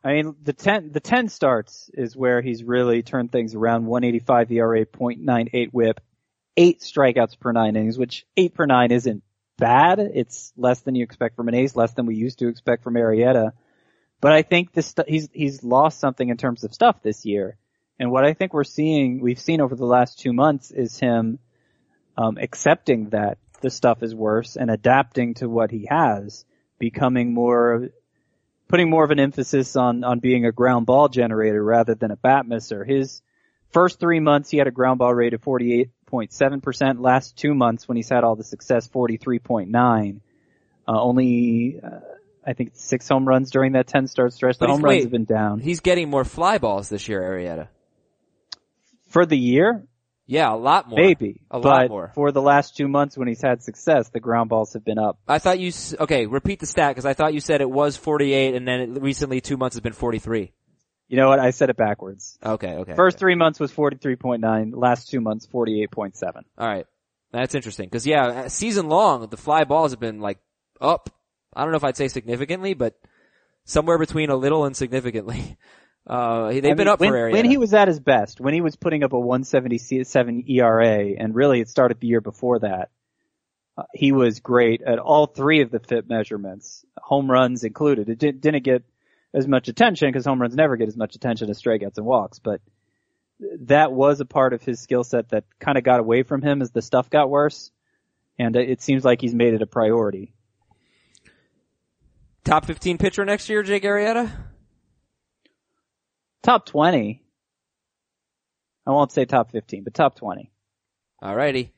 I mean, the 10, the 10 starts is where he's really turned things around. 185 ERA, 0.98 whip, eight strikeouts per nine innings, which eight per nine isn't bad. It's less than you expect from an ace, less than we used to expect from Arrieta. But I think this, he's, he's lost something in terms of stuff this year. And what I think we're seeing, we've seen over the last two months is him, um, accepting that the stuff is worse and adapting to what he has, becoming more, putting more of an emphasis on, on being a ground ball generator rather than a bat misser. His first three months, he had a ground ball rate of 48.7%. Last two months, when he's had all the success, 43.9. Uh, only, uh, I think six home runs during that 10 start stretch. The home runs wait. have been down. He's getting more fly balls this year, Arrieta. For the year, Yeah, a lot more. maybe. A but lot more. for the last two months when he's had success, the ground balls have been up. I thought you, okay, repeat the stat because I thought you said it was 48 and then it, recently two months has been 43. You know what? I said it backwards. Okay, okay. First okay. three months was 43.9. Last two months, 48.7. Alright. That's interesting. Cause yeah, season long, the fly balls have been like up. I don't know if I'd say significantly, but somewhere between a little and significantly. Uh, they've I been mean, up when, for. When he was at his best, when he was putting up a 177 ERA, and really it started the year before that, uh, he was great at all three of the FIP measurements, home runs included. It did, didn't get as much attention because home runs never get as much attention as strikeouts and walks, but that was a part of his skill set that kind of got away from him as the stuff got worse, and it seems like he's made it a priority. Top 15 pitcher next year, Jake Arrieta? Top 20. I won't say top 15, but top 20. Alrighty.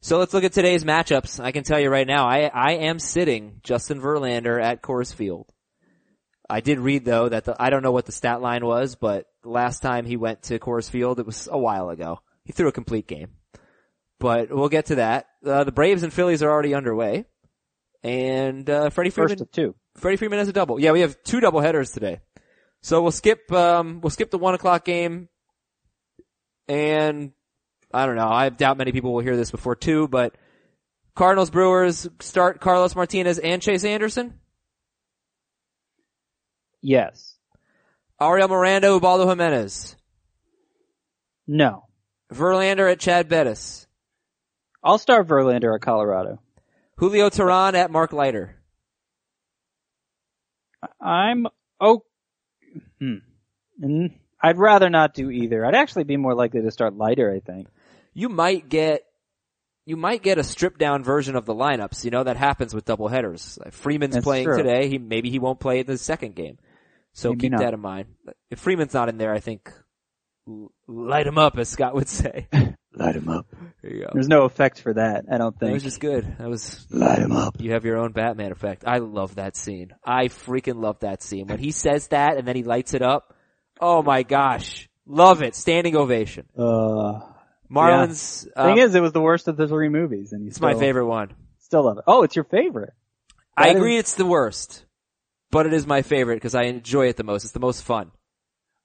So let's look at today's matchups. I can tell you right now, I, I am sitting Justin Verlander at Coors Field. I did read though that the, I don't know what the stat line was, but last time he went to Coors Field, it was a while ago. He threw a complete game. But we'll get to that. Uh, the Braves and Phillies are already underway. And, uh, Freddie Freeman. First of two. Freddie Freeman has a double. Yeah, we have two double headers today. So we'll skip, um, we'll skip the one o'clock game. And I don't know. I doubt many people will hear this before two, but Cardinals Brewers start Carlos Martinez and Chase Anderson. Yes. Ariel Miranda, Ubaldo Jimenez. No. Verlander at Chad Bettis. I'll start Verlander at Colorado. Julio Teheran at Mark Leiter. I'm oh, hmm. Mm, I'd rather not do either. I'd actually be more likely to start Leiter, I think. You might get, you might get a stripped down version of the lineups. You know that happens with double headers. Like Freeman's That's playing true. today. He maybe he won't play in the second game. So Maybe keep not. that in mind. If Freeman's not in there, I think light him up, as Scott would say. Light him up. There you go. There's no effect for that. I don't think. It was just good. That was Light him up. you have your own Batman effect. I love that scene. I freaking love that scene when he says that and then he lights it up. Oh my gosh, love it! Standing ovation. Uh, Marlins. thing um, is, it was the worst of the three movies, and it's still, my favorite one. Still love it. Oh, it's your favorite. I That agree it's the worst, but it is my favorite because I enjoy it the most. It's the most fun.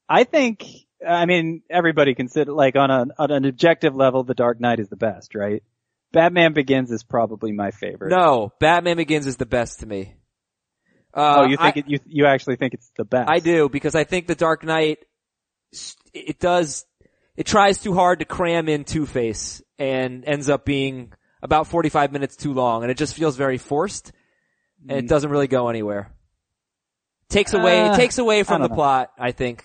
I think. I mean, everybody consider like on a on an objective level, The Dark Knight is the best, right? Batman Begins is probably my favorite. No, Batman Begins is the best to me. Uh, Oh, you think I, it, you you actually think it's the best? I do because I think the Dark Knight it does it tries too hard to cram in Two Face and ends up being about 45 minutes too long and it just feels very forced and it doesn't really go anywhere. Takes away it Uh, takes away from the know. plot, I think.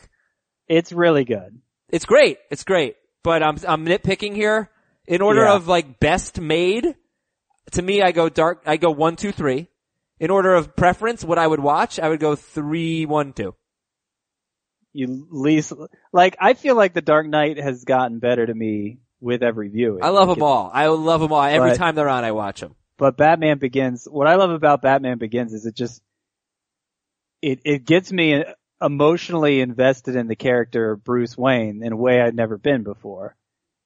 It's really good. It's great. It's great. But I'm I'm nitpicking here. In order Yeah. of like best made, to me I go dark I go one, two, three. In order of preference, what I would watch, I would go three, one, two. You least like I feel like The Dark Knight has gotten better to me with every viewing. I love Like, them all. I love them all. Every But- time they're on, I watch them. But Batman Begins, what I love about Batman Begins is it just, it, it gets me emotionally invested in the character of Bruce Wayne in a way I'd never been before.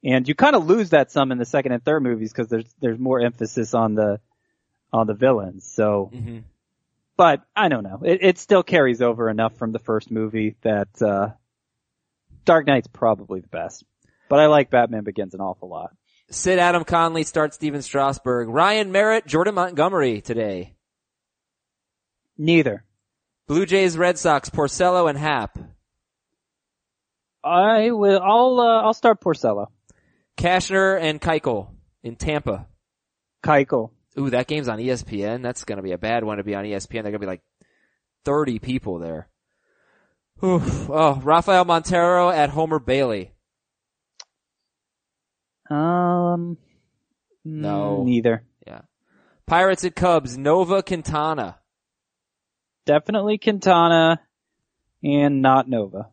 And you kind of lose that some in the second and third movies because there's, there's more emphasis on the, on the villains. So, hmm but I don't know. It, it still carries over enough from the first movie that, uh, Dark Knight's probably the best. But I like Batman Begins an awful lot. Sid Adam Conley starts Stephen Strasburg. Ryan Merritt, Jordan Montgomery today. Neither. Blue Jays, Red Sox, Porcello and Happ. I will, I'll, uh, I'll start Porcello. Cashner and Keuchel in Tampa. Keuchel. Ooh, that game's on ESPN. That's gonna be a bad one to be on ESPN. They're gonna be like 30 people there. Oof. Oh, Rafael Montero at Homer Bailey. Um, No. neither. Yeah. Pirates at Cubs, Nova Quintana. Definitely Quintana and not Nova.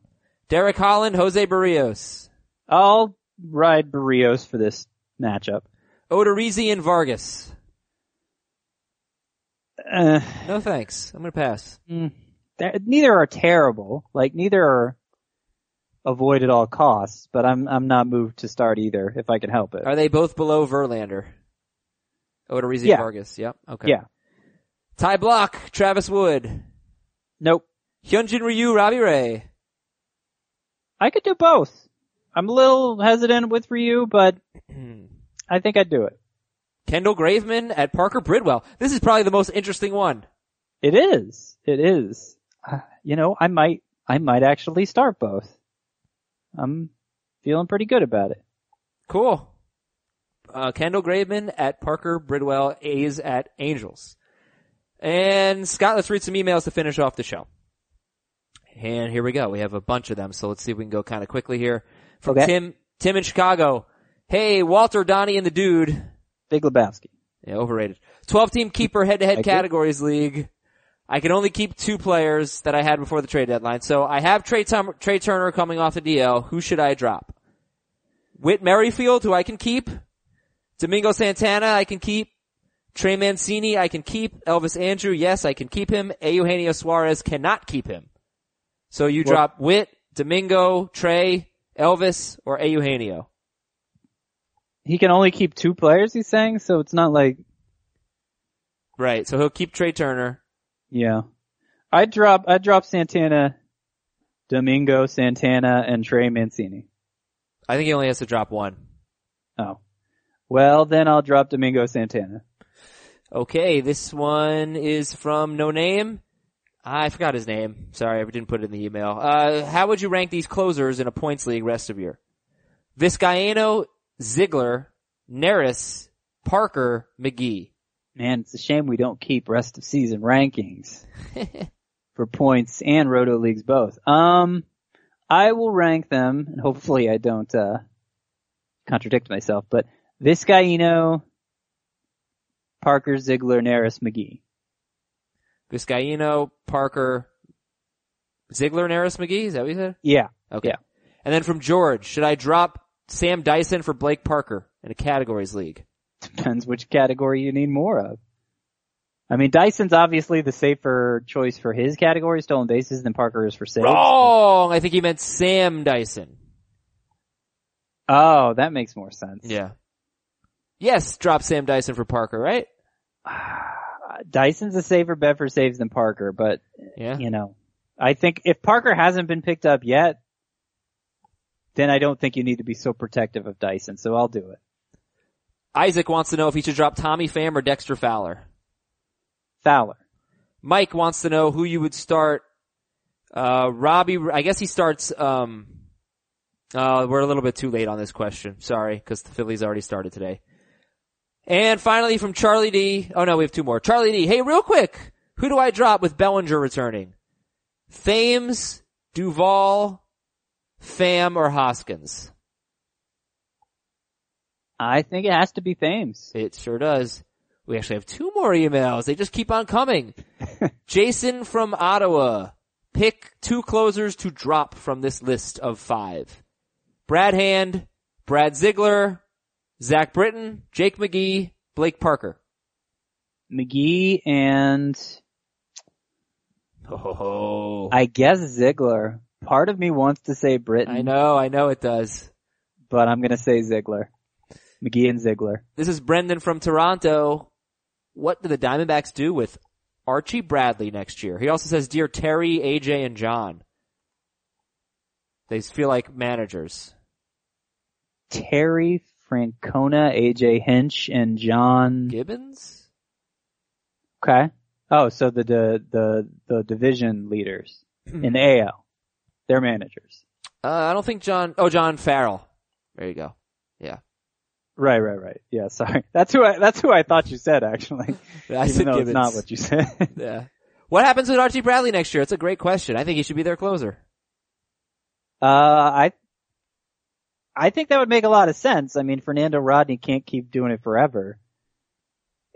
Derek Holland, Jose Berrios. I'll ride Berrios for this matchup. Odorizzi and Vargas. Uh, No thanks. I'm gonna pass. mm, neither are terrible. Like neither are avoid at all costs, but I'm I'm not moved to start either if I can help it. Are they both below Verlander? Odorizzi Yeah. and Vargas. Yep. Okay. Yeah. Ty Blach, Travis Wood. Nope. Hyunjin Ryu, Robbie Ray. I could do both. I'm a little hesitant with Ryu, but I think I'd do it. Kendall Graveman at Parker Bridwell. This is probably the most interesting one. It is. It is. Uh, you know, I might, I might actually start both. I'm feeling pretty good about it. Cool. Uh, Kendall Graveman at Parker Bridwell, A's at Angels. And Scott, let's read some emails to finish off the show. And here we go. We have a bunch of them, so let's see if we can go kind of quickly here. From Okay. Tim, Tim in Chicago. Hey, Walter, Donnie, and the dude. Big Lebowski. Yeah, overrated. 12 team keeper head to head categories league. I can only keep two players that I had before the trade deadline. So I have Trey, Tum- Trea Turner coming off the DL. Who should I drop? Whit Merrifield, who I can keep. Domingo Santana, I can keep. Trey Mancini, I can keep. Elvis Andrus, yes, I can keep him. Eugenio Suarez cannot keep him. So you Well- drop Whit, Domingo, Trey, Elvis, or Eugenio. He can only keep two players, he's saying, so it's not like, Right. So he'll keep Trea Turner. yeah. I'd drop, I'd drop Santana, Domingo, Santana, and Trey Mancini. I think he only has to drop one. Oh. Well, then I'll drop Domingo Santana. Okay, this one is from No Name. I forgot his name. Sorry, I didn't put it in the email. Uh, how would you rank these closers in a points league rest of year? Vizcaino, Ziegler, Neris, Parker, McGee. Man, it's a shame we don't keep rest of season rankings for points and roto leagues both. Um, I will rank them, and hopefully I don't uh, contradict myself. But Vizcaino, Parker, Ziegler, Neris, McGee. Vizcaino, Parker, Ziegler, Neris, McGee. Is that what you said? Yeah, Okay. Yeah. And then from George, should I drop Sam Dyson for Blake Parker in a categories league? depends which category you need more of. I mean, Dyson's obviously the safer choice for his category, stolen bases, than Parker is for saves. Wrong! I think he meant Sam Dyson. Oh, that makes more sense. Yeah. Yes, drop Sam Dyson for Parker, right? Dyson's a safer bet for saves than Parker, but Yeah. you know, I think if Parker hasn't been picked up yet, then I don't think you need to be so protective of Dyson. So I'll do it. Isaac wants to know if he should drop Tommy Pham or Dexter Fowler. Fowler. Mike wants to know who you would start. Uh, Robbie, I guess he starts, um, uh, we're a little bit too late on this question. Sorry, because the Phillies already started today. And finally from Charlie D. Oh no, we have two more. Charlie D. Hey, real quick. Who do I drop with Bellinger returning? Thames, Duvall, Pham, or Hoskins? I think it has to be Thames. It sure does. We actually have two more emails. They just keep on coming. Jason from Ottawa. Pick two closers to drop from this list of five. Brad Hand, Brad Ziegler, Zach Britton, Jake McGee, Blake Parker. McGee and Oh, I guess Ziegler. Part of me wants to say Britton, I know, I know it does. but I'm gonna say Ziegler. McGee and Ziegler. This is Brendan from Toronto. What do the Diamondbacks do with Archie Bradley next year? He also says, dear Terry, AJ, and John. They feel like managers. Terry, Francona, AJ Hinch, and John. Gibbons? Okay. Oh, so the the the, the division leaders in the AL, they're managers. Uh, I don't think John, oh, John Farrell. There you go. Yeah. Right, right, right. Yeah, sorry. That's who I that's who I thought you said actually. I Even said though Gibbons. it's not what you said. Yeah. What happens with Archie Bradley next year? It's a great question. I think he should be their closer. uh, I I think that would make a lot of sense. I mean, Fernando Rodney can't keep doing it forever.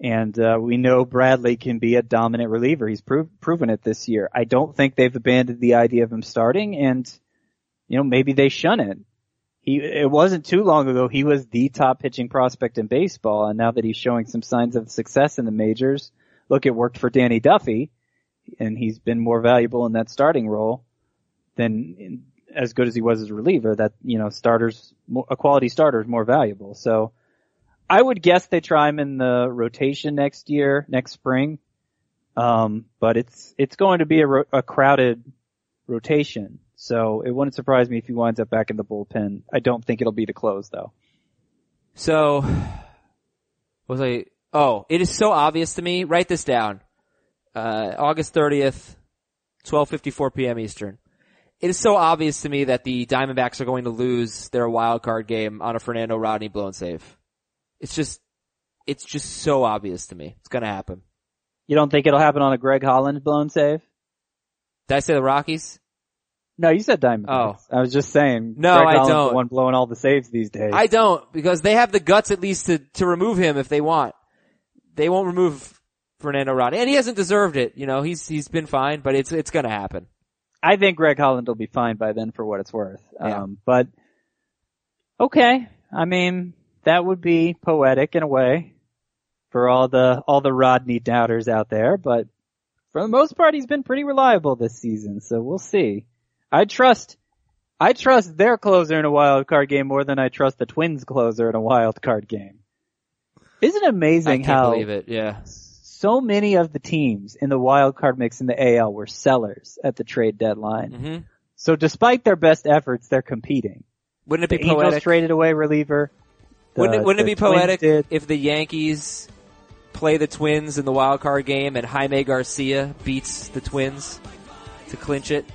And uh, we know Bradley can be a dominant reliever. He's prov- proven it this year. I don't think they've abandoned the idea of him starting, and you know maybe they shun it. He it wasn't too long ago he was the top pitching prospect in baseball, and now that he's showing some signs of success in the majors, look, it worked for Danny Duffy, and he's been more valuable in that starting role than as good as he was as a reliever. That you know starters a quality starter is more valuable. So I would guess they try him in the rotation next year, next spring. Um, but it's it's going to be a, ro- a crowded rotation, so it wouldn't surprise me if he winds up back in the bullpen. I don't think it'll be to close though. So, was I, oh, it is so obvious to me. Write this down. Uh, August 30th, 12.54 p.m. Eastern. It is so obvious to me that the Diamondbacks are going to lose their wild card game on a Fernando Rodney blown save. It's just, it's just so obvious to me. It's gonna happen. You don't think it'll happen on a Greg Holland blown save? Did I say the Rockies? No, you said Diamondbacks. Oh. I was just saying. No, Greg I Holland's don't. The one blowing all the saves these days. I don't, because they have the guts at least to, to remove him if they want. They won't remove Fernando Rodney, and he hasn't deserved it. You know, he's he's been fine, but it's it's going to happen. I think Greg Holland will be fine by then for what it's worth. Yeah. Um, but okay, I mean that would be poetic in a way for all the all the Rodney doubters out there. But for the most part, he's been pretty reliable this season. So we'll see. I trust. I trust their closer in a wild card game more than I trust the Twins closer in a wild card game. Isn't it I amazing can't how believe it. Yeah. So many of the teams in the wild card mix in the AL were sellers at the trade deadline? hmm So despite their best efforts, they're competing. Wouldn't it be Angels poetic? traded away reliever. The- wouldn't it, wouldn't it be poetic if the Yankees play the Twins in the wild card game and Jaime Garcia beats the Twins to clinch it?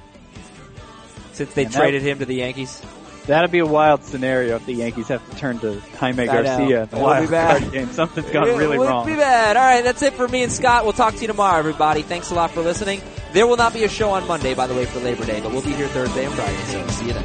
Since they that- traded him to the Yankees. That'd be a wild scenario if the Yankees have to turn to Jaime Garcia in the wild bad. card game. Something's gone It really would wrong. be bad. All right, that's it for me and Scott. We'll talk to you tomorrow, everybody. Thanks a lot for listening. There will not be a show on Monday, by the way, for Labor Day, but we'll be here Thursday and Friday, so see you then.